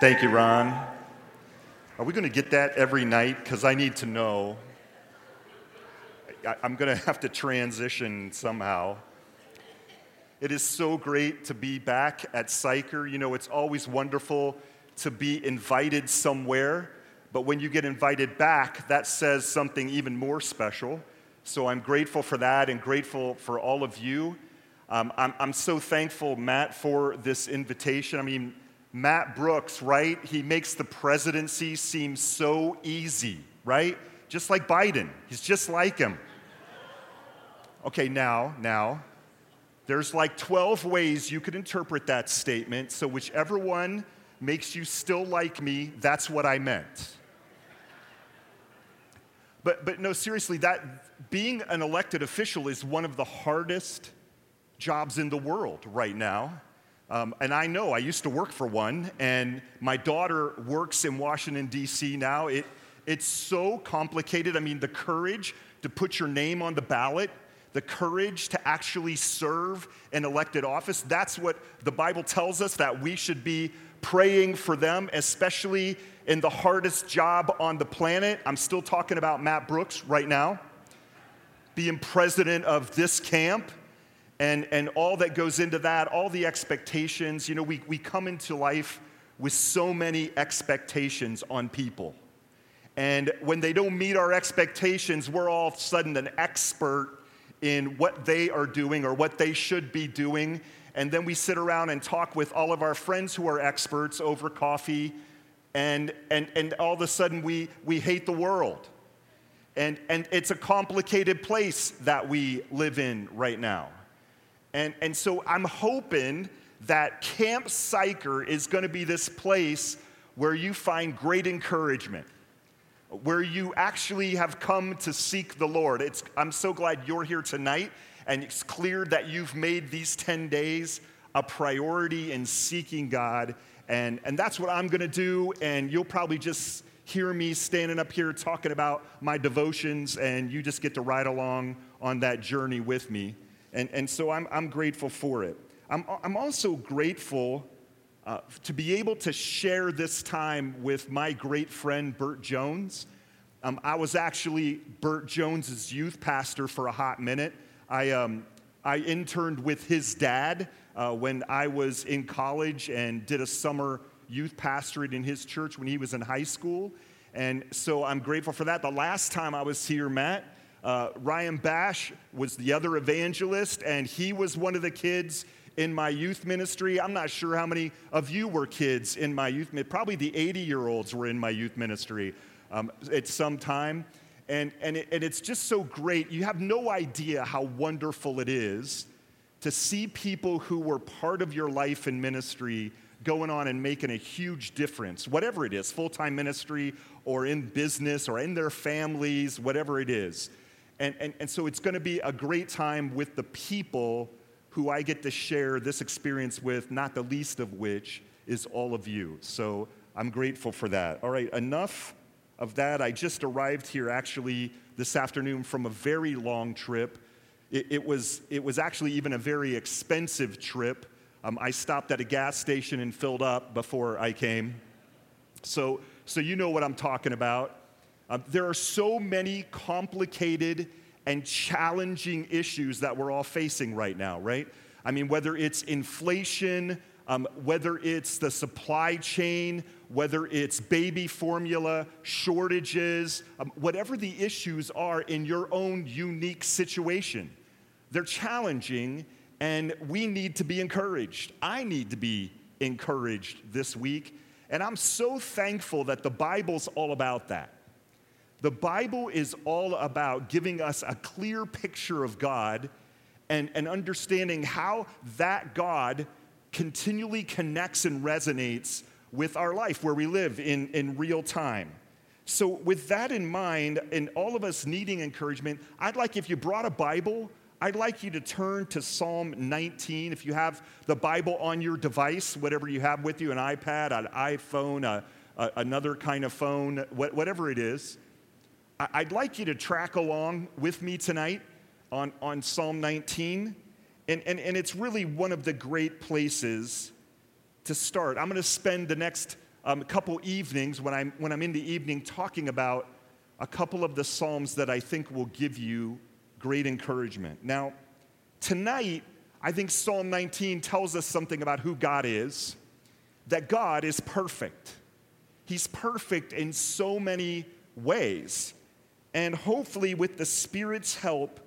Thank you, Ron. Are we going to get that every night? Because I need to know. I, am going to have to transition somehow. It is so great to be back at Sychar. You know, it's always wonderful to be invited somewhere, but when you get invited back, that says something even more special. So I'm grateful for that and grateful for all of you. Um, I'm, I'm so thankful, Matt, for this invitation. I mean, Matt Brooks, right? He makes the presidency seem so easy, right? Just like Biden. He's just like him. Okay, now, now, there's like 12 ways you could interpret that statement. So, whichever one makes you still like me, that's what I meant. But, but no, seriously, that being an elected official is one of the hardest jobs in the world right now. Um, and I know I used to work for one, and my daughter works in Washington, D.C. now. It, it's so complicated. I mean, the courage to put your name on the ballot, the courage to actually serve an elected office, that's what the Bible tells us that we should be praying for them, especially in the hardest job on the planet. I'm still talking about Matt Brooks right now, being president of this camp and, and all that goes into that, all the expectations. You know, we, we come into life with so many expectations on people. And when they don't meet our expectations, we're all of a sudden an expert in what they are doing or what they should be doing. And then we sit around and talk with all of our friends who are experts over coffee, and, and, and all of a sudden we, we hate the world. And, and it's a complicated place that we live in right now. And, and so I'm hoping that Camp Sychar is going to be this place where you find great encouragement, where you actually have come to seek the Lord. It's, I'm so glad you're here tonight, and it's clear that you've made these 10 days a priority in seeking God. And, and that's what I'm going to do, and you'll probably just hear me standing up here talking about my devotions, and you just get to ride along on that journey with me. And, and so I'm, I'm grateful for it. I'm, I'm also grateful uh, to be able to share this time with my great friend, Burt Jones. Um, I was actually Burt Jones's youth pastor for a hot minute. I, um, I interned with his dad uh, when I was in college and did a summer youth pastorate in his church when he was in high school. And so I'm grateful for that. The last time I was here, Matt, uh, Ryan Bash was the other evangelist, and he was one of the kids in my youth ministry. I'm not sure how many of you were kids in my youth ministry. Probably the 80 year olds were in my youth ministry um, at some time. And, and, it, and it's just so great. You have no idea how wonderful it is to see people who were part of your life in ministry going on and making a huge difference, whatever it is full time ministry or in business or in their families, whatever it is. And, and, and so it's going to be a great time with the people who I get to share this experience with, not the least of which is all of you. So I'm grateful for that. All right, enough of that. I just arrived here actually this afternoon from a very long trip. It, it was, it was actually even a very expensive trip. Um, I stopped at a gas station and filled up before I came. So, so you know what I'm talking about. Um, there are so many complicated and challenging issues that we're all facing right now, right? I mean, whether it's inflation, um, whether it's the supply chain, whether it's baby formula, shortages, um, whatever the issues are in your own unique situation, they're challenging and we need to be encouraged. I need to be encouraged this week. And I'm so thankful that the Bible's all about that. The Bible is all about giving us a clear picture of God and, and understanding how that God continually connects and resonates with our life where we live in, in real time. So, with that in mind, and all of us needing encouragement, I'd like if you brought a Bible, I'd like you to turn to Psalm 19. If you have the Bible on your device, whatever you have with you an iPad, an iPhone, a, a, another kind of phone, whatever it is. I'd like you to track along with me tonight on, on Psalm 19. And, and, and it's really one of the great places to start. I'm going to spend the next um, couple evenings when I'm, when I'm in the evening talking about a couple of the Psalms that I think will give you great encouragement. Now, tonight, I think Psalm 19 tells us something about who God is, that God is perfect. He's perfect in so many ways. And hopefully, with the Spirit's help,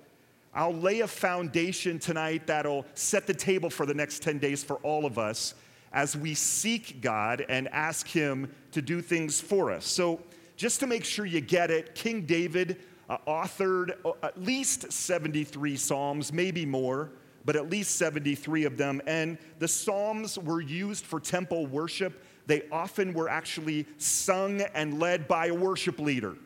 I'll lay a foundation tonight that'll set the table for the next 10 days for all of us as we seek God and ask Him to do things for us. So, just to make sure you get it, King David uh, authored uh, at least 73 Psalms, maybe more, but at least 73 of them. And the Psalms were used for temple worship. They often were actually sung and led by a worship leader,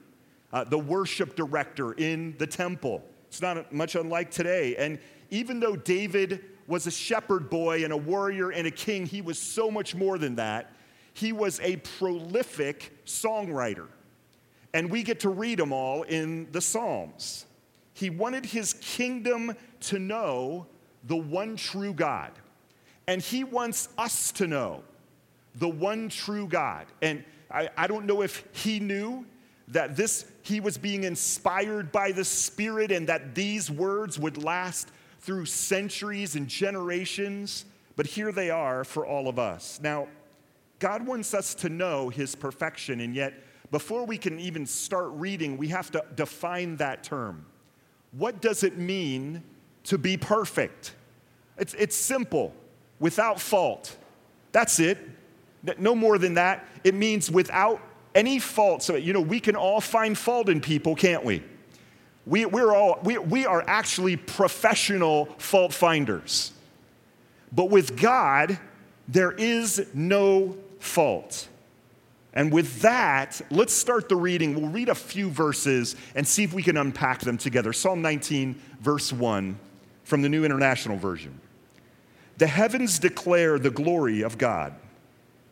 uh, the worship director in the temple. It's not much unlike today. And even though David was a shepherd boy and a warrior and a king, he was so much more than that. He was a prolific songwriter. And we get to read them all in the Psalms. He wanted his kingdom to know the one true God. And he wants us to know the one true God. And I, I don't know if he knew that this he was being inspired by the Spirit and that these words would last through centuries and generations, but here they are for all of us. Now, God wants us to know his perfection, and yet before we can even start reading, we have to define that term. What does it mean to be perfect? It's, it's simple, without fault. That's it. No more than that. It means without any fault. So, you know, we can all find fault in people, can't we? We, we're all, we, we are actually professional fault finders. But with God, there is no fault. And with that, let's start the reading. We'll read a few verses and see if we can unpack them together. Psalm 19, verse 1 from the New International Version. The heavens declare the glory of God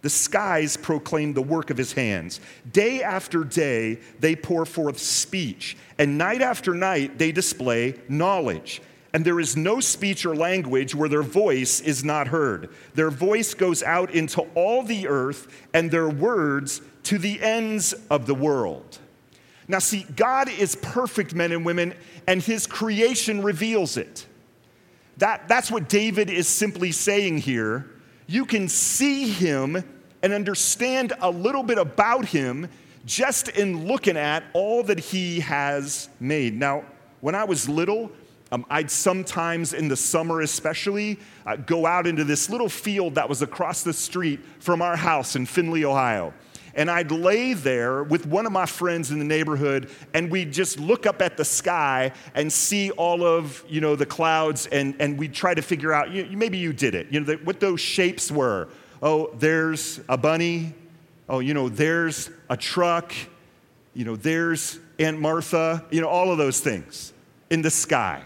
the skies proclaim the work of his hands. Day after day, they pour forth speech, and night after night, they display knowledge. And there is no speech or language where their voice is not heard. Their voice goes out into all the earth, and their words to the ends of the world. Now, see, God is perfect, men and women, and his creation reveals it. That, that's what David is simply saying here you can see him and understand a little bit about him just in looking at all that he has made. Now, when I was little, um, I'd sometimes, in the summer especially, uh, go out into this little field that was across the street from our house in Findlay, Ohio. And I'd lay there with one of my friends in the neighborhood, and we'd just look up at the sky and see all of you know the clouds, and, and we'd try to figure out. You, maybe you did it. You know the, what those shapes were. Oh, there's a bunny. Oh, you know, there's a truck. You know, there's Aunt Martha. You know, all of those things in the sky.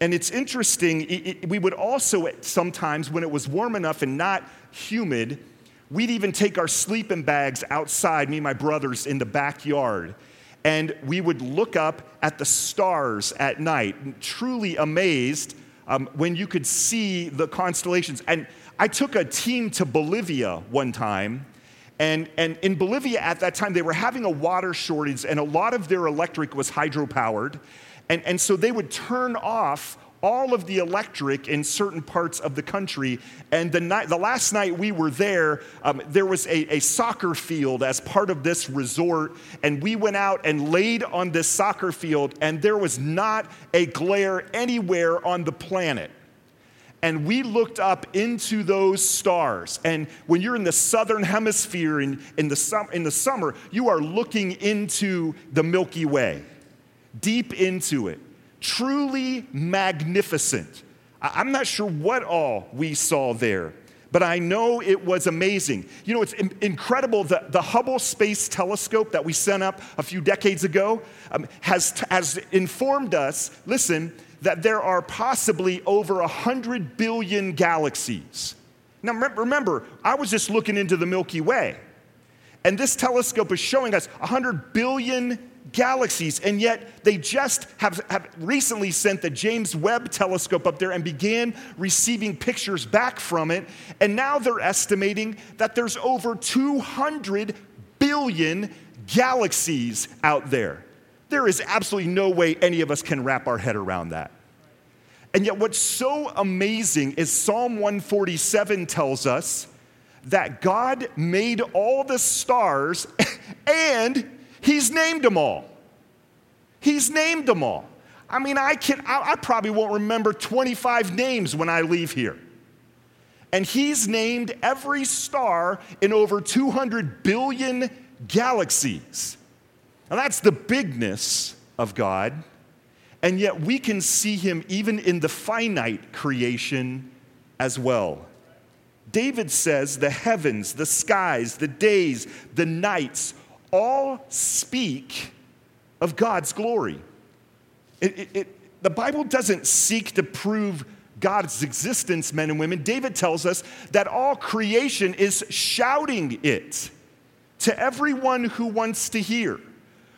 And it's interesting, it, it, we would also sometimes, when it was warm enough and not humid, We'd even take our sleeping bags outside, me and my brothers, in the backyard, and we would look up at the stars at night, truly amazed um, when you could see the constellations. And I took a team to Bolivia one time. And, and in Bolivia at that time, they were having a water shortage, and a lot of their electric was hydropowered. And, and so they would turn off all of the electric in certain parts of the country. And the, night, the last night we were there, um, there was a, a soccer field as part of this resort. And we went out and laid on this soccer field, and there was not a glare anywhere on the planet. And we looked up into those stars. And when you're in the southern hemisphere in, in, the, sum, in the summer, you are looking into the Milky Way, deep into it truly magnificent. I'm not sure what all we saw there, but I know it was amazing. You know, it's incredible that the Hubble Space Telescope that we sent up a few decades ago um, has, has informed us listen, that there are possibly over 100 billion galaxies. Now, remember, I was just looking into the Milky Way. And this telescope is showing us 100 billion galaxies, and yet they just have, have recently sent the James Webb telescope up there and began receiving pictures back from it. And now they're estimating that there's over 200 billion galaxies out there. There is absolutely no way any of us can wrap our head around that. And yet, what's so amazing is Psalm 147 tells us that God made all the stars and He's named them all. He's named them all. I mean, I can I, I probably won't remember 25 names when I leave here. And he's named every star in over 200 billion galaxies. Now that's the bigness of God. And yet we can see him even in the finite creation as well. David says the heavens, the skies, the days, the nights all speak of God's glory. It, it, it, the Bible doesn't seek to prove God's existence, men and women. David tells us that all creation is shouting it to everyone who wants to hear,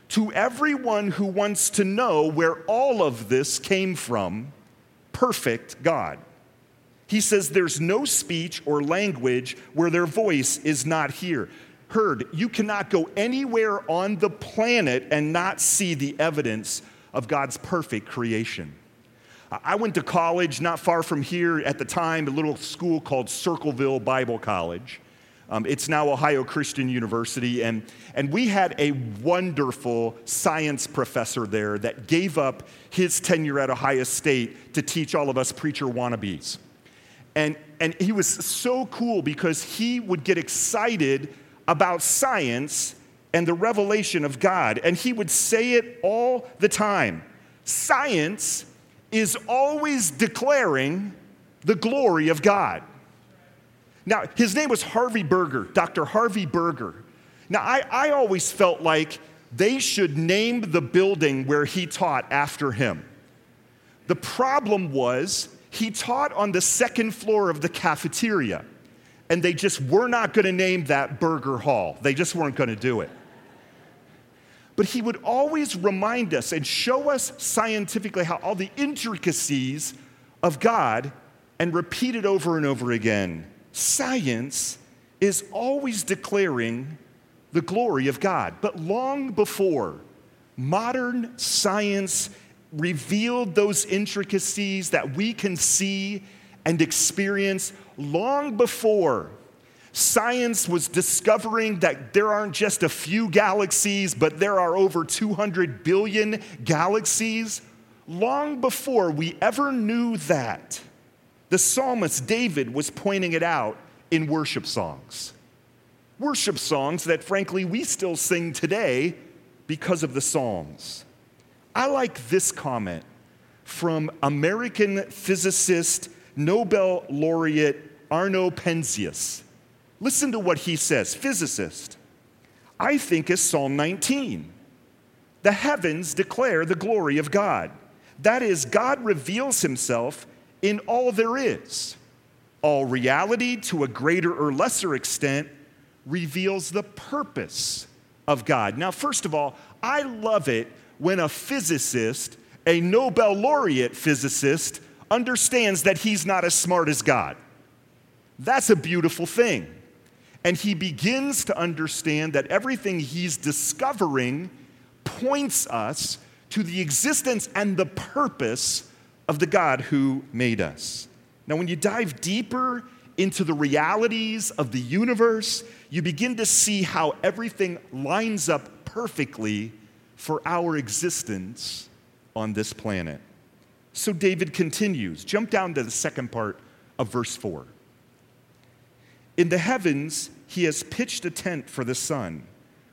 to everyone who wants to know where all of this came from perfect God. He says there's no speech or language where their voice is not here heard. You cannot go anywhere on the planet and not see the evidence of God's perfect creation. I went to college not far from here at the time, a little school called Circleville Bible College. Um, it's now Ohio Christian University, and, and we had a wonderful science professor there that gave up his tenure at Ohio State to teach all of us preacher wannabes. And, and he was so cool because he would get excited about science and the revelation of God. And he would say it all the time. Science is always declaring the glory of God. Now, his name was Harvey Berger, Dr. Harvey Berger. Now, I, I always felt like they should name the building where he taught after him. The problem was he taught on the second floor of the cafeteria and they just were not going to name that Burger Hall. They just weren't going to do it. But he would always remind us and show us scientifically how all the intricacies of God and repeat it over and over again. Science is always declaring the glory of God. But long before modern science revealed those intricacies that we can see and experience long before science was discovering that there aren't just a few galaxies, but there are over 200 billion galaxies. Long before we ever knew that, the psalmist David was pointing it out in worship songs. Worship songs that, frankly, we still sing today because of the Psalms. I like this comment from American physicist Nobel laureate Arno Penzias. Listen to what he says, physicist. I think is Psalm 19. The heavens declare the glory of God. That is, God reveals himself in all there is. All reality, to a greater or lesser extent, reveals the purpose of God. Now, first of all, I love it when a physicist, a Nobel laureate physicist, understands that he's not as smart as God. That's a beautiful thing. And he begins to understand that everything he's discovering points us to the existence and the purpose of the God who made us. Now, when you dive deeper into the realities of the universe, you begin to see how everything lines up perfectly for our existence on this planet. So David continues. Jump down to the second part of verse 4. In the heavens, he has pitched a tent for the sun,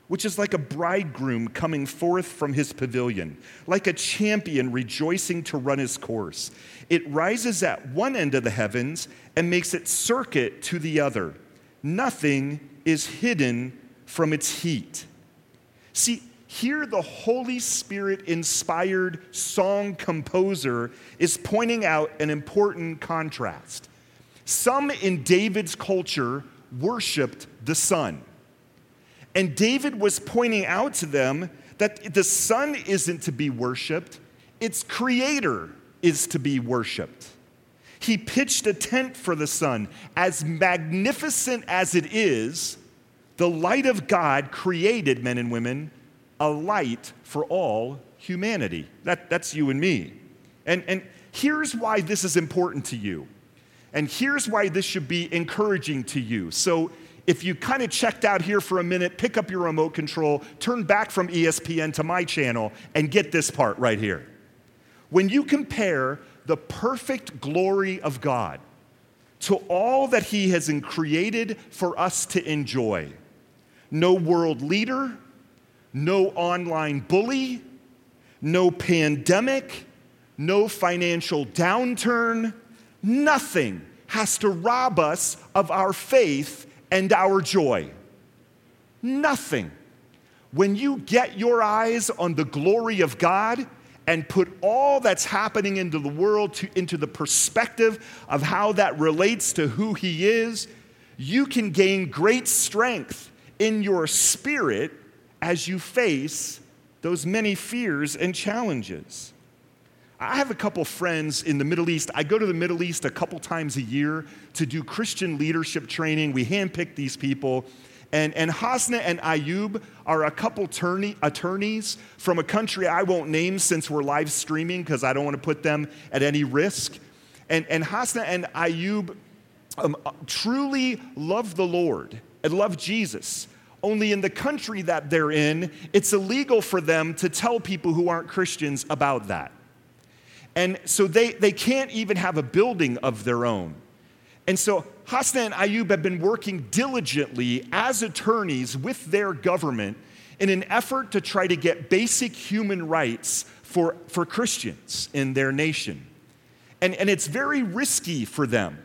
which is like a bridegroom coming forth from his pavilion, like a champion rejoicing to run his course. It rises at one end of the heavens and makes its circuit to the other. Nothing is hidden from its heat. See, here, the Holy Spirit inspired song composer is pointing out an important contrast. Some in David's culture worshiped the sun. And David was pointing out to them that the sun isn't to be worshiped, its creator is to be worshiped. He pitched a tent for the sun. As magnificent as it is, the light of God created men and women a light for all humanity. That, that's you and me. And, and here's why this is important to you. And here's why this should be encouraging to you. So, if you kind of checked out here for a minute, pick up your remote control, turn back from ESPN to my channel, and get this part right here. When you compare the perfect glory of God to all that He has created for us to enjoy, no world leader, no online bully, no pandemic, no financial downturn, nothing has to rob us of our faith and our joy. Nothing. When you get your eyes on the glory of God and put all that's happening into the world to, into the perspective of how that relates to who He is, you can gain great strength in your spirit as you face those many fears and challenges. I have a couple friends in the Middle East. I go to the Middle East a couple times a year to do Christian leadership training. We handpick these people. And, and Hasna and Ayub are a couple tourney, attorneys from a country I won't name since we're live streaming because I don't want to put them at any risk. And, and Hasna and Ayub um, truly love the Lord and love Jesus. Only in the country that they're in, it's illegal for them to tell people who aren't Christians about that. And so they, they can't even have a building of their own. And so Hasna and Ayub have been working diligently as attorneys with their government in an effort to try to get basic human rights for, for Christians in their nation. And, and it's very risky for them.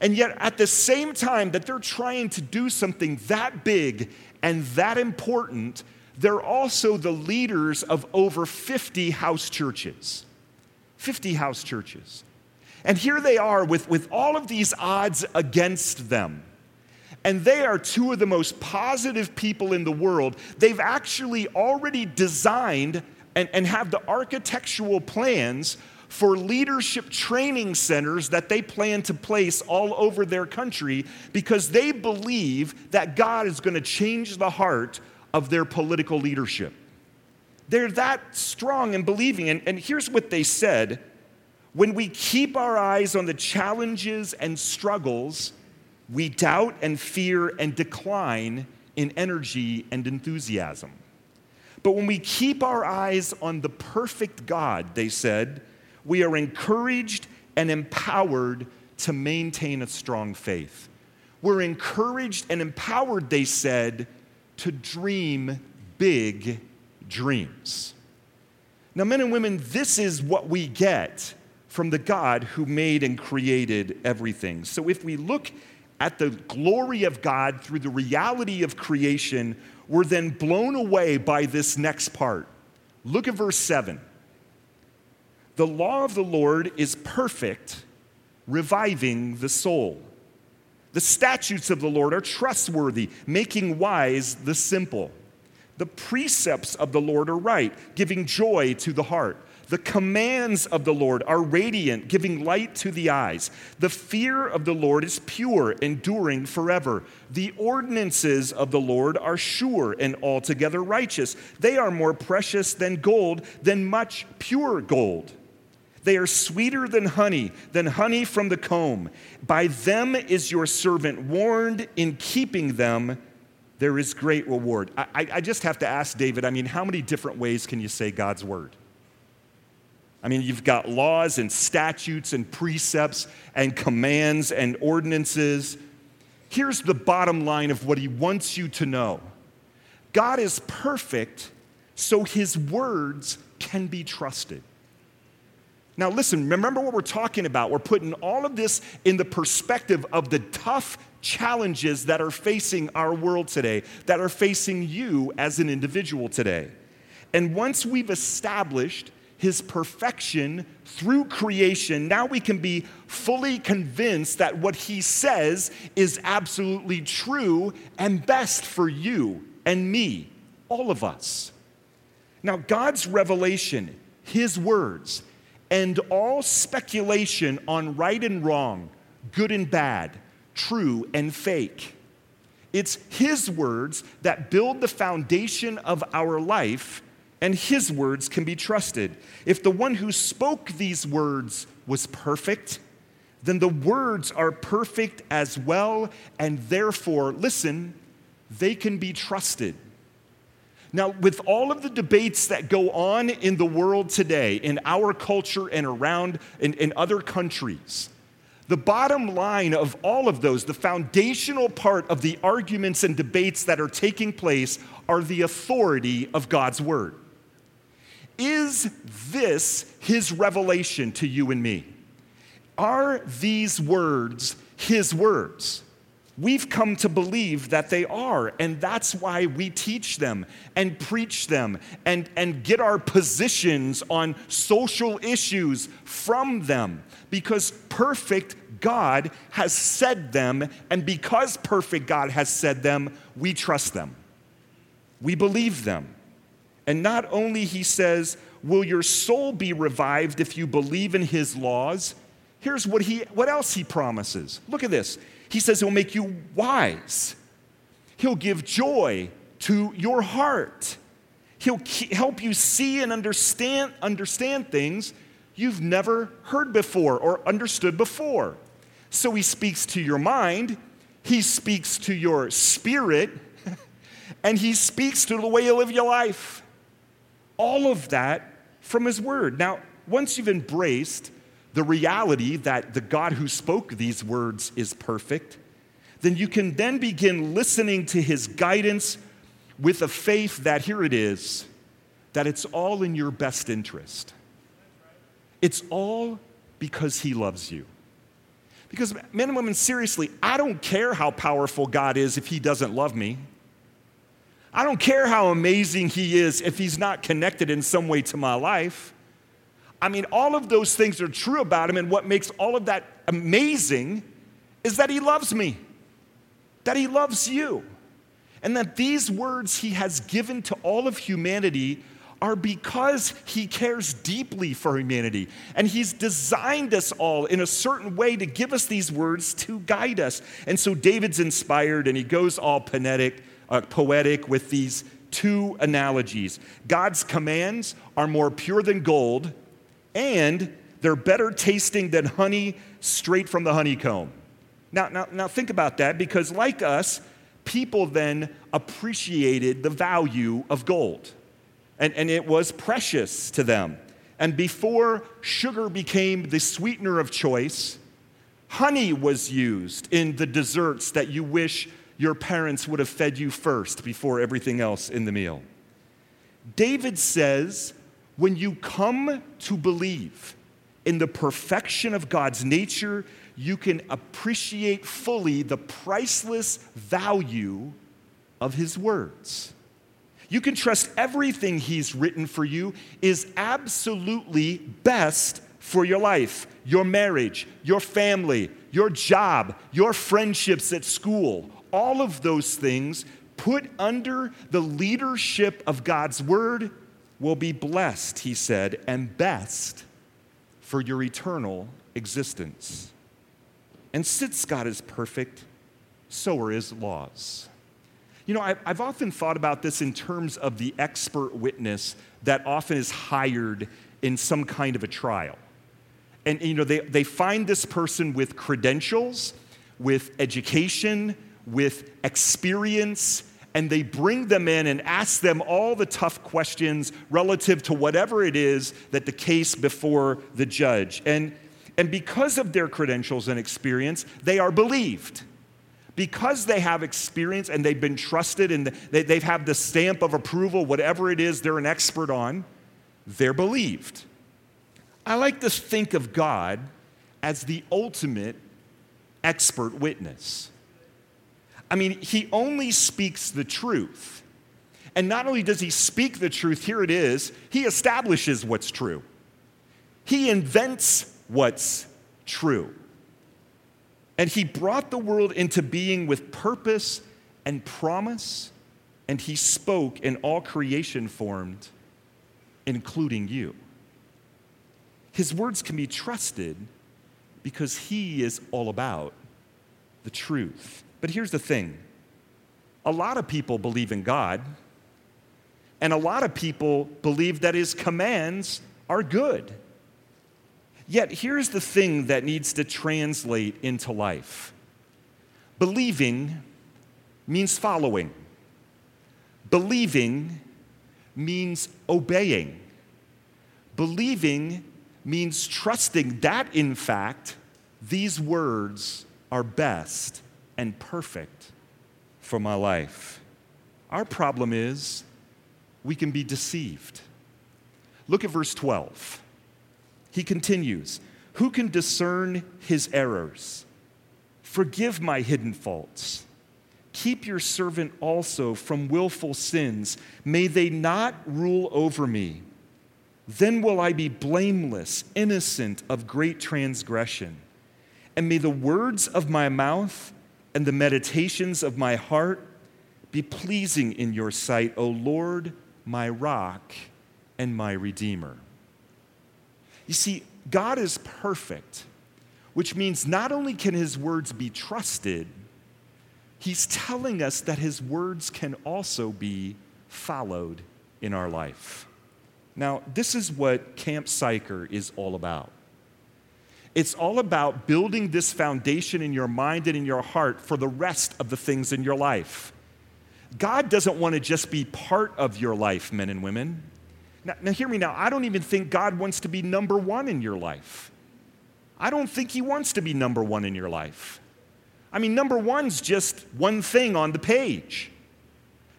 And yet, at the same time that they're trying to do something that big and that important, they're also the leaders of over 50 house churches. 50 house churches. And here they are with, with all of these odds against them. And they are two of the most positive people in the world. They've actually already designed and, and have the architectural plans for leadership training centers that they plan to place all over their country because they believe that God is going to change the heart of their political leadership. They're that strong in believing. And, and here's what they said when we keep our eyes on the challenges and struggles, we doubt and fear and decline in energy and enthusiasm. But when we keep our eyes on the perfect God, they said, we are encouraged and empowered to maintain a strong faith. We're encouraged and empowered, they said, to dream big dreams. Now, men and women, this is what we get from the God who made and created everything. So if we look at the glory of God through the reality of creation, we're then blown away by this next part. Look at verse 7. The law of the Lord is perfect, reviving the soul. The statutes of the Lord are trustworthy, making wise the simple. The precepts of the Lord are right, giving joy to the heart. The commands of the Lord are radiant, giving light to the eyes. The fear of the Lord is pure, enduring forever. The ordinances of the Lord are sure and altogether righteous. They are more precious than gold, than much pure gold. They are sweeter than honey, than honey from the comb. By them is your servant warned. In keeping them, there is great reward. I, I, just have to ask David I mean, how many different ways can you say God's word? I mean, you've got laws and statutes and precepts and commands and ordinances. Here's the bottom line of what he wants you to know God is perfect, so his words can be trusted. Now, listen, remember what we're talking about. We're putting all of this in the perspective of the tough challenges that are facing our world today, that are facing you as an individual today. And once we've established his perfection through creation, now we can be fully convinced that what he says is absolutely true and best for you and me, all of us. Now, God's revelation, His words, and all speculation on right and wrong, good and bad, true and fake. It's His words that build the foundation of our life, and His words can be trusted. If the one who spoke these words was perfect, then the words are perfect as well, and therefore, listen, they can be trusted. Now, with all of the debates that go on in the world today, in our culture and around in, in other countries, the bottom line of all of those, the foundational part of the arguments and debates that are taking place, are the authority of God's word. Is this his revelation to you and me? Are these words his words? We've come to believe that they are, and that's why we teach them and preach them and, and get our positions on social issues from them because perfect God has said them, and because perfect God has said them, we trust them. We believe them. And not only, he says, will your soul be revived if you believe in his laws, Here's what, he, what else he promises. Look at this. He says he'll make you wise, he'll give joy to your heart, he'll help you see and understand, understand things you've never heard before or understood before. So he speaks to your mind, he speaks to your spirit, and he speaks to the way you live your life. All of that from his word. Now, once you've embraced the reality that the God who spoke these words is perfect, then you can then begin listening to his guidance with a faith that here it is, that it's all in your best interest. It's all because he loves you. Because, men and women, seriously, I don't care how powerful God is if he doesn't love me. I don't care how amazing he is if he's not connected in some way to my life. I mean, all of those things are true about him, and what makes all of that amazing is that he loves me, that he loves you, and that these words he has given to all of humanity are because he cares deeply for humanity. And he's designed us all in a certain way to give us these words to guide us. And so David's inspired and he goes all poetic, uh, poetic with these two analogies. God's commands are more pure than gold, and they're better tasting than honey straight from the honeycomb. Now, now, now think about that because, like us, people then appreciated the value of gold, and, and it was precious to them. And before sugar became the sweetener of choice, honey was used in the desserts that you wish your parents would have fed you first before everything else in the meal. David says when you come to believe in the perfection of God's nature, you can appreciate fully the priceless value of His words. You can trust everything He's written for you is absolutely best for your life, your marriage, your family, your job, your friendships at school. All of those things put under the leadership of God's Word will be blessed, he said, and best for your eternal existence. And since God is perfect, so are his laws. You know, I've often thought about this in terms of the expert witness that often is hired in some kind of a trial. And, you know, they, they find this person with credentials, with education, with experience, and they bring them in and ask them all the tough questions relative to whatever it is that the case before the judge. And, and because of their credentials and experience, they are believed. Because they have experience and they've been trusted and they, they've had the stamp of approval, whatever it is they're an expert on, they're believed. I like to think of God as the ultimate expert witness. I mean, he only speaks the truth. And not only does he speak the truth, here it is, he establishes what's true. He invents what's true. And he brought the world into being with purpose and promise and he spoke, and all creation formed, including you. His words can be trusted because he is all about the truth. But here's the thing. A lot of people believe in God, and a lot of people believe that his commands are good. Yet here's the thing that needs to translate into life. Believing means following, believing means obeying, believing means trusting that, in fact, these words are best and perfect for my life. Our problem is we can be deceived. Look at verse 12. He continues Who can discern his errors? Forgive my hidden faults. Keep your servant also from willful sins. May they not rule over me. Then will I be blameless, innocent of great transgression. And may the words of my mouth and the meditations of my heart be pleasing in your sight, O Lord, my rock and my redeemer. You see, God is perfect, which means not only can his words be trusted, he's telling us that his words can also be followed in our life. Now, this is what Camp Sychar is all about. It's all about building this foundation in your mind and in your heart for the rest of the things in your life. God doesn't want to just be part of your life, men and women. Now, now, hear me now. I don't even think God wants to be number one in your life. I don't think He wants to be number one in your life. I mean, number one's just one thing on the page.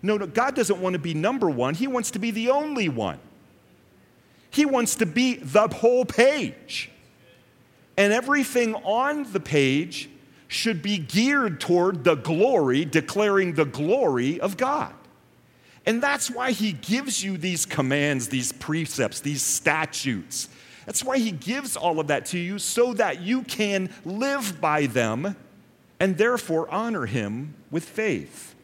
No, no, God doesn't want to be number one, He wants to be the only one. He wants to be the whole page. And everything on the page should be geared toward the glory, declaring the glory of God. And that's why he gives you these commands, these precepts, these statutes. That's why he gives all of that to you so that you can live by them and therefore honor him with faith.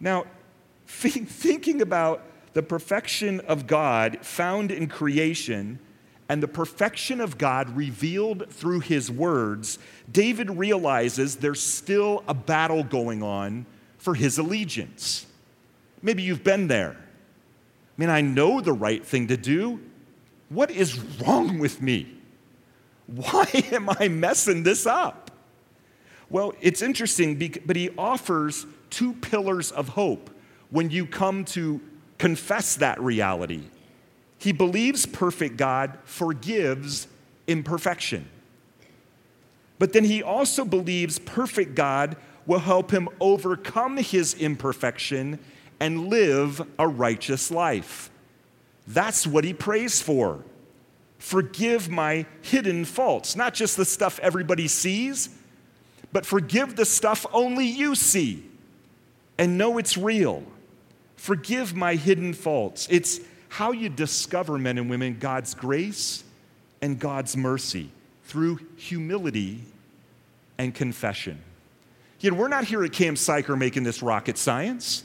Now, thinking about the perfection of God found in creation and the perfection of God revealed through his words, David realizes there's still a battle going on for his allegiance. Maybe you've been there. I mean, I know the right thing to do. What is wrong with me? Why am I messing this up? Well, it's interesting, but he offers two pillars of hope when you come to confess that reality. He believes perfect God forgives imperfection. But then he also believes perfect God will help him overcome his imperfection and live a righteous life. That's what he prays for. Forgive my hidden faults, not just the stuff everybody sees, but forgive the stuff only you see and know it's real. Forgive my hidden faults. It's how you discover, men and women, God's grace and God's mercy through humility and confession. Yet we're not here at Camp Sychar making this rocket science.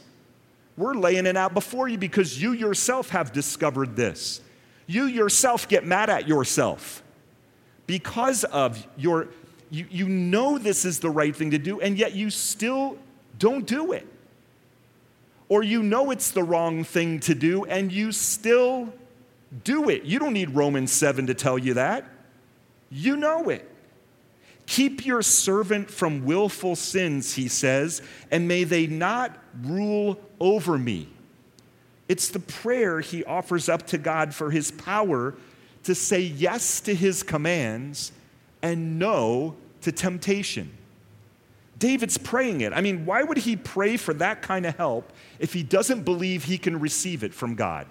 We're laying it out before you because you yourself have discovered this. You yourself get mad at yourself because of your, you, you know this is the right thing to do, and yet you still don't do it or you know it's the wrong thing to do and you still do it. You don't need Romans 7 to tell you that. You know it. Keep your servant from willful sins, he says, and may they not rule over me. It's the prayer he offers up to God for his power to say yes to his commands and no to temptation. David's praying it. I mean, why would he pray for that kind of help if he doesn't believe he can receive it from God?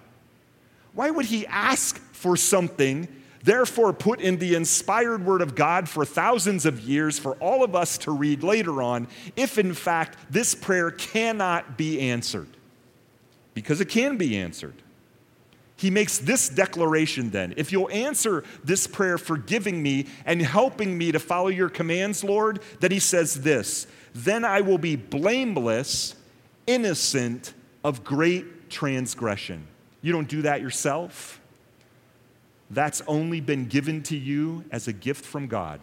Why would he ask for something, therefore put in the inspired word of God for thousands of years for all of us to read later on, if in fact this prayer cannot be answered? Because it can be answered. He makes this declaration then If you'll answer this prayer, forgiving me and helping me to follow your commands, Lord, then he says this Then I will be blameless, innocent of great transgression. You don't do that yourself. That's only been given to you as a gift from God.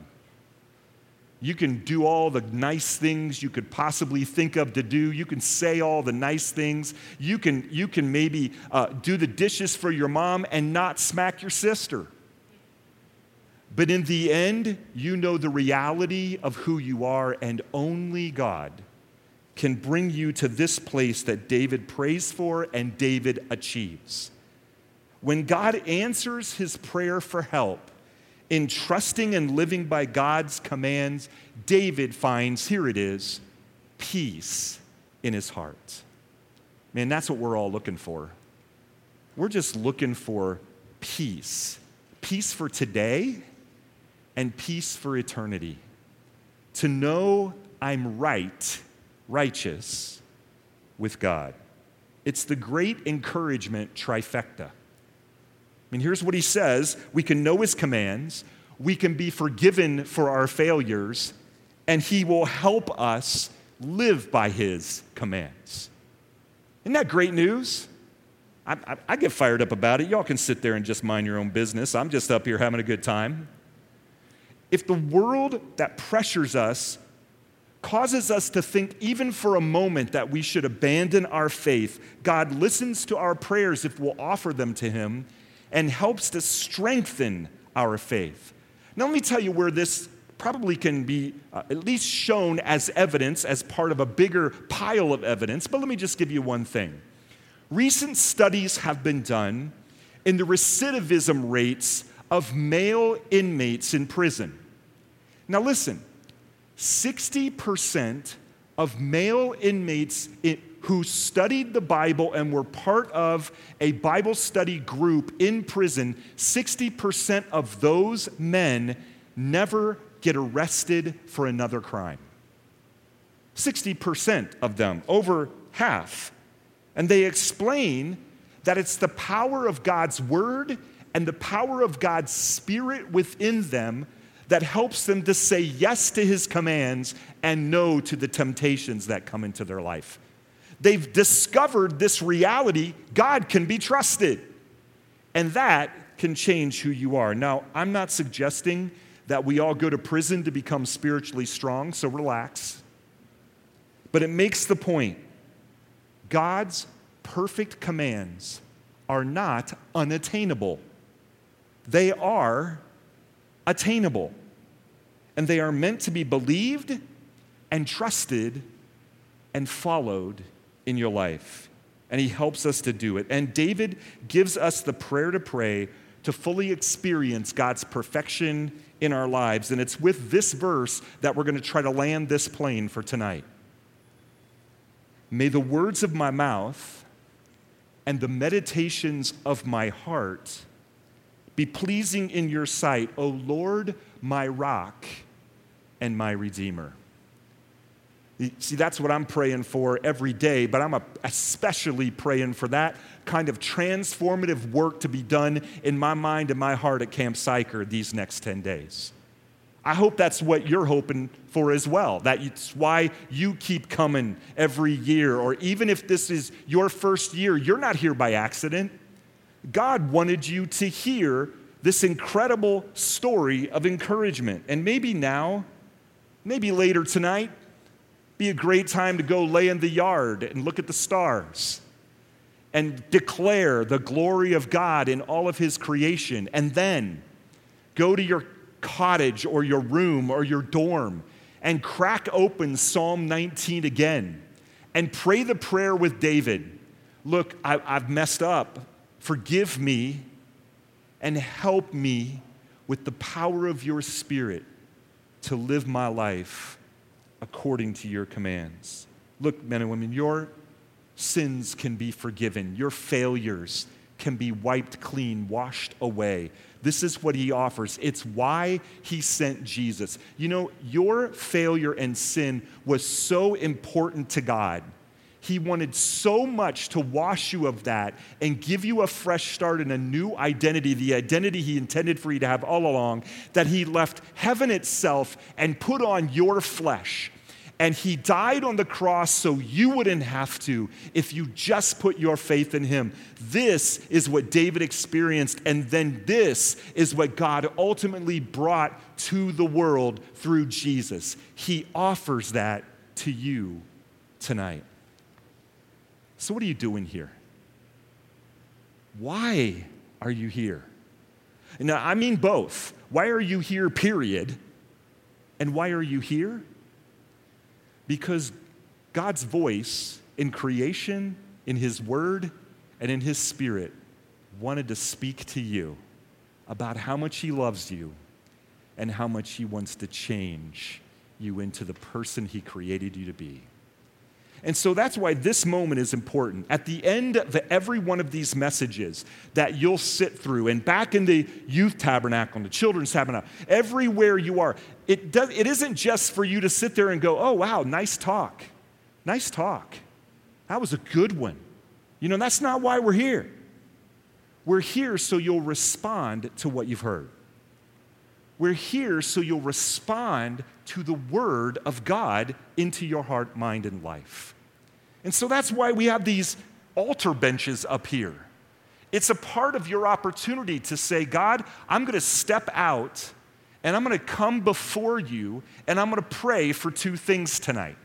You can do all the nice things you could possibly think of to do. You can say all the nice things. You can, you can maybe uh, do the dishes for your mom and not smack your sister. But in the end, you know the reality of who you are, and only God can bring you to this place that David prays for and David achieves. When God answers his prayer for help, in trusting and living by God's commands, David finds, here it is, peace in his heart. Man, that's what we're all looking for. We're just looking for peace peace for today and peace for eternity. To know I'm right, righteous with God. It's the great encouragement trifecta. I mean, here's what he says we can know his commands, we can be forgiven for our failures, and he will help us live by his commands. Isn't that great news? I, I, I, get fired up about it. Y'all can sit there and just mind your own business. I'm just up here having a good time. If the world that pressures us causes us to think, even for a moment, that we should abandon our faith, God listens to our prayers if we'll offer them to Him and helps to strengthen our faith. Now, let me tell you where this probably can be uh, at least shown as evidence, as part of a bigger pile of evidence, but let me just give you one thing. Recent studies have been done in the recidivism rates of male inmates in prison. Now, listen 60% of male inmates who studied the Bible and were part of a Bible study group in prison, 60% of those men never get arrested for another crime. 60% of them, over half. And they explain that it's the power of God's word and the power of God's spirit within them that helps them to say yes to his commands and no to the temptations that come into their life. They've discovered this reality God can be trusted, and that can change who you are. Now, I'm not suggesting that we all go to prison to become spiritually strong, so relax. But it makes the point God's perfect commands are not unattainable, they are attainable. And they are meant to be believed and trusted and followed in your life. And he helps us to do it. And David gives us the prayer to pray to fully experience God's perfection in our lives. And it's with this verse that we're going to try to land this plane for tonight. May the words of my mouth and the meditations of my heart be pleasing in your sight, O Lord, my rock and my Redeemer. See, that's what I'm praying for every day, but I'm especially praying for that kind of transformative work to be done in my mind and my heart at Camp Sychar these next 10 days. I hope that's what you're hoping for as well. That's why you keep coming every year, or even if this is your first year, you're not here by accident. God wanted you to hear this incredible story of encouragement. And maybe now, maybe later tonight, be a great time to go lay in the yard and look at the stars and declare the glory of God in all of His creation. And then go to your cottage or your room or your dorm and crack open Psalm 19 again and pray the prayer with David Look, I, have messed up. Forgive me and help me with the power of your Spirit to live my life according to your commands. Look, men and women, your sins can be forgiven, your failures can be wiped clean, washed away. This is what he offers. It's why he sent Jesus. You know, your failure and sin was so important to God he wanted so much to wash you of that and give you a fresh start and a new identity, the identity He intended for you to have all along, that He left heaven itself and put on your flesh And he died on the cross so you wouldn't have to if you just put your faith in him. This is what David experienced. And then this is what God ultimately brought to the world through Jesus. He offers that to you tonight. So, what are you doing here? Why are you here? Now, I mean both. Why are you here, period? And why are you here? Because God's voice in creation, in His Word, and in His Spirit wanted to speak to you about how much He loves you and how much He wants to change you into the person He created you to be. And so that's why this moment is important. At the end of every one of these messages that you'll sit through, and back in the youth tabernacle, and the children's tabernacle, everywhere you are, it, does, it isn't just for you to sit there and go, oh, wow, nice talk. Nice talk. That was a good one. You know, that's not why we're here. We're here so you'll respond to what you've heard. We're here so you'll respond to the Word of God into your heart, mind, and life. And so that's why we have these altar benches up here. It's a part of your opportunity to say, God, I'm going to step out and I'm going to come before you and I'm going to pray for two things tonight.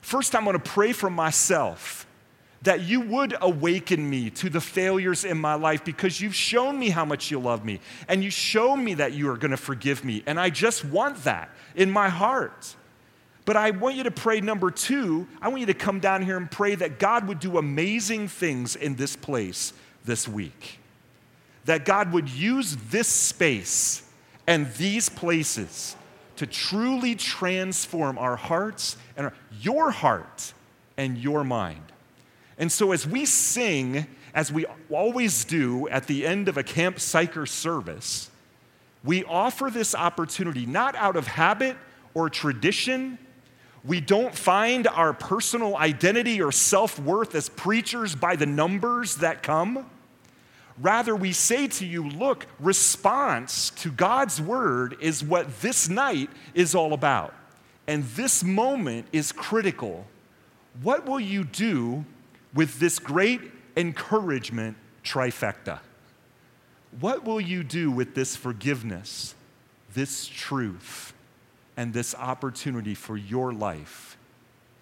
First, I'm going to pray for myself that you would awaken me to the failures in my life because you've shown me how much you love me and you show me that you are going to forgive me. And I just want that in my heart. But I want you to pray number two, I want you to come down here and pray that God would do amazing things in this place this week. That God would use this space and these places to truly transform our hearts and our, your heart and your mind. And so, as we sing, as we always do at the end of a Camp Sychar service, we offer this opportunity not out of habit or tradition. We don't find our personal identity or self worth as preachers by the numbers that come. Rather, we say to you, look, response to God's word is what this night is all about. And this moment is critical. What will you do with this great encouragement trifecta. What will you do with this forgiveness, this truth, and this opportunity for your life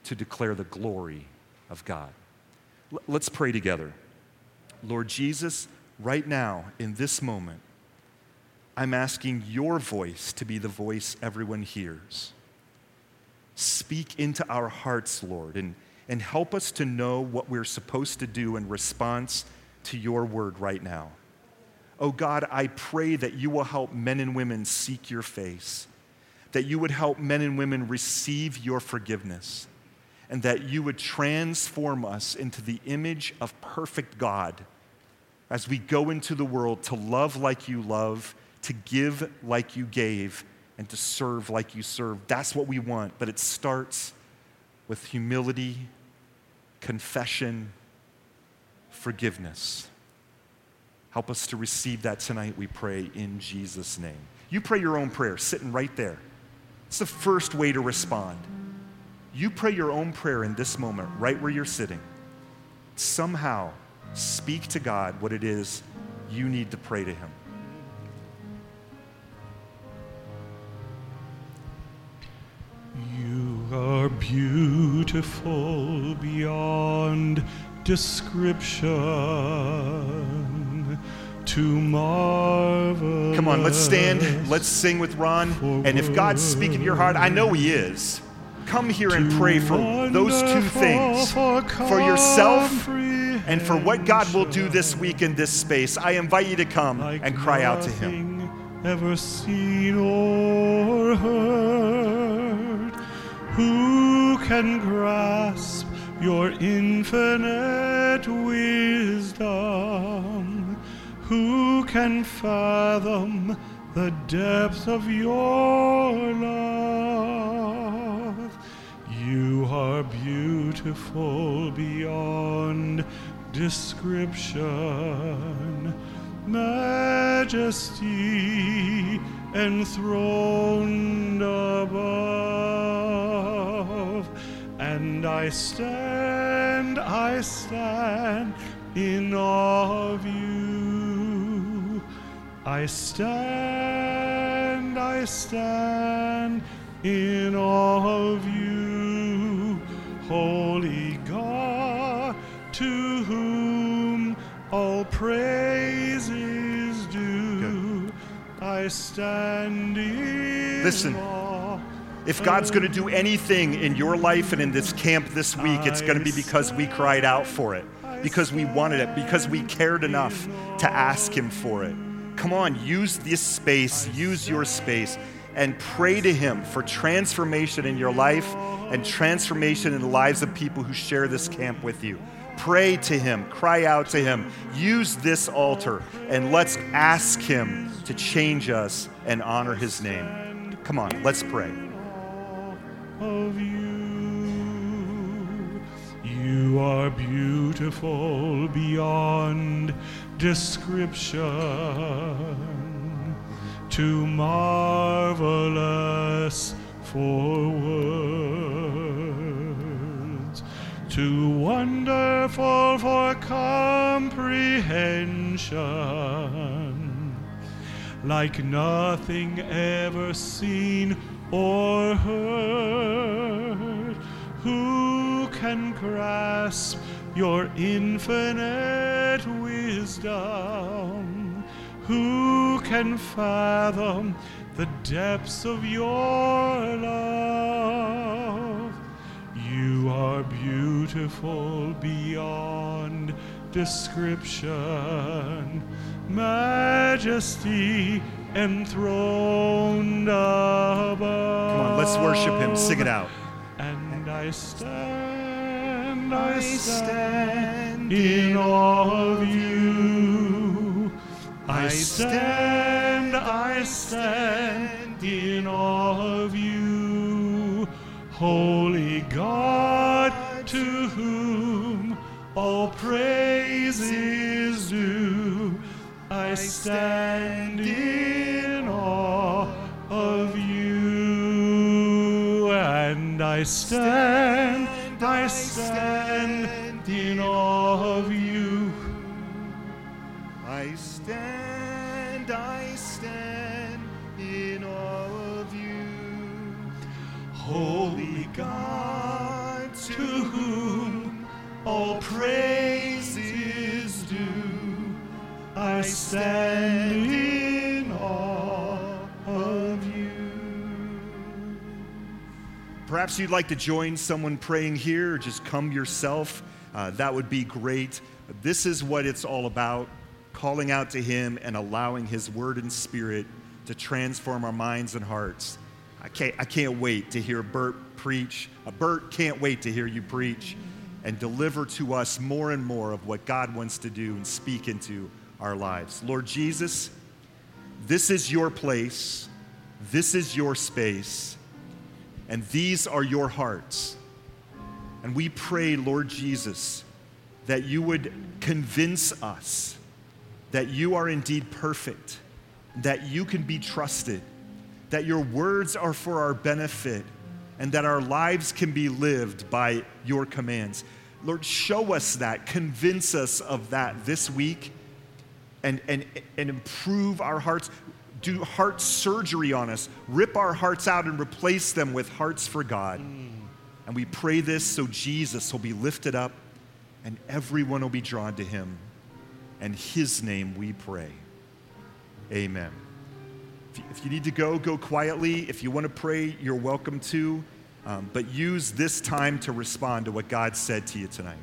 to declare the glory of God? L- let's pray together. Lord Jesus, right now, in this moment, I'm asking your voice to be the voice everyone hears. Speak into our hearts, Lord, and and help us to know what we're supposed to do in response to your word right now. Oh God, I pray that you will help men and women seek your face, that you would help men and women receive your forgiveness, and that you would transform us into the image of perfect God as we go into the world to love like you love, to give like you gave, and to serve like you serve. That's what we want, but it starts with humility confession, forgiveness. Help us to receive that tonight, we pray, in Jesus' name. You pray your own prayer, sitting right there. It's the first way to respond. You pray your own prayer in this moment, right where you're sitting. Somehow, speak to God what it is you need to pray to Him. Are beautiful beyond description. To marvel. Come on, let's stand. Let's sing with Ron. And if God's speaking to your heart, I know He is. Come here and pray for those two things for yourself and for what God will do this week in this space. I invite you to come and cry out to Him. Ever seen or heard? Who can grasp your infinite wisdom? Who can fathom the depth of your love? You are beautiful beyond description, majesty enthroned above. And I stand, I stand in awe of you. I stand, I stand in awe of you, Holy God, to whom all praise. I stand Listen. If God's going to do anything in your life and in this camp this week, it's going to be because we cried out for it, because we wanted it, because we cared enough to ask Him for it. Come on, use this space, use your space, and pray to Him for transformation in your life and transformation in the lives of people who share this camp with you. Pray to Him, cry out to Him, use this altar, and let's ask Him to change us and honor His name. Come on, let's pray. You are beautiful beyond description, too marvelous for words, too wonderful for comprehension like nothing ever seen or heard. Who can grasp your infinite wisdom? Who can fathom the depths of your love? You are beautiful beyond description, majesty enthroned above. Come on, let's worship Him. Sing it out. And I stand, I stand in awe of you. I stand, I stand in awe of you. Holy God, to whom all praise is due. I stand in awe of you. And I stand, I stand in awe of you. I stand, Holy God, to whom all praise is due, I stand in awe of you. Perhaps you'd like to join someone praying here or just come yourself. Uh, that would be great. This is what it's all about calling out to Him and allowing His Word and Spirit to transform our minds and hearts. I can't, I can't wait to hear Bert preach. Uh, Bert can't wait to hear you preach and deliver to us more and more of what God wants to do and speak into our lives. Lord Jesus, this is your place, this is your space and these are your hearts. And we pray, Lord Jesus, that you would convince us that you are indeed perfect, that you can be trusted, that your words are for our benefit, and that our lives can be lived by your commands. Lord, show us that, convince us of that this week, and, and, and improve our hearts do heart surgery on us, rip our hearts out and replace them with hearts for God. And we pray this so Jesus will be lifted up and everyone will be drawn to him. And his name we pray. Amen. If you, need to go, go quietly. If you want to pray, you're welcome to. Um, but use this time to respond to what God said to you tonight.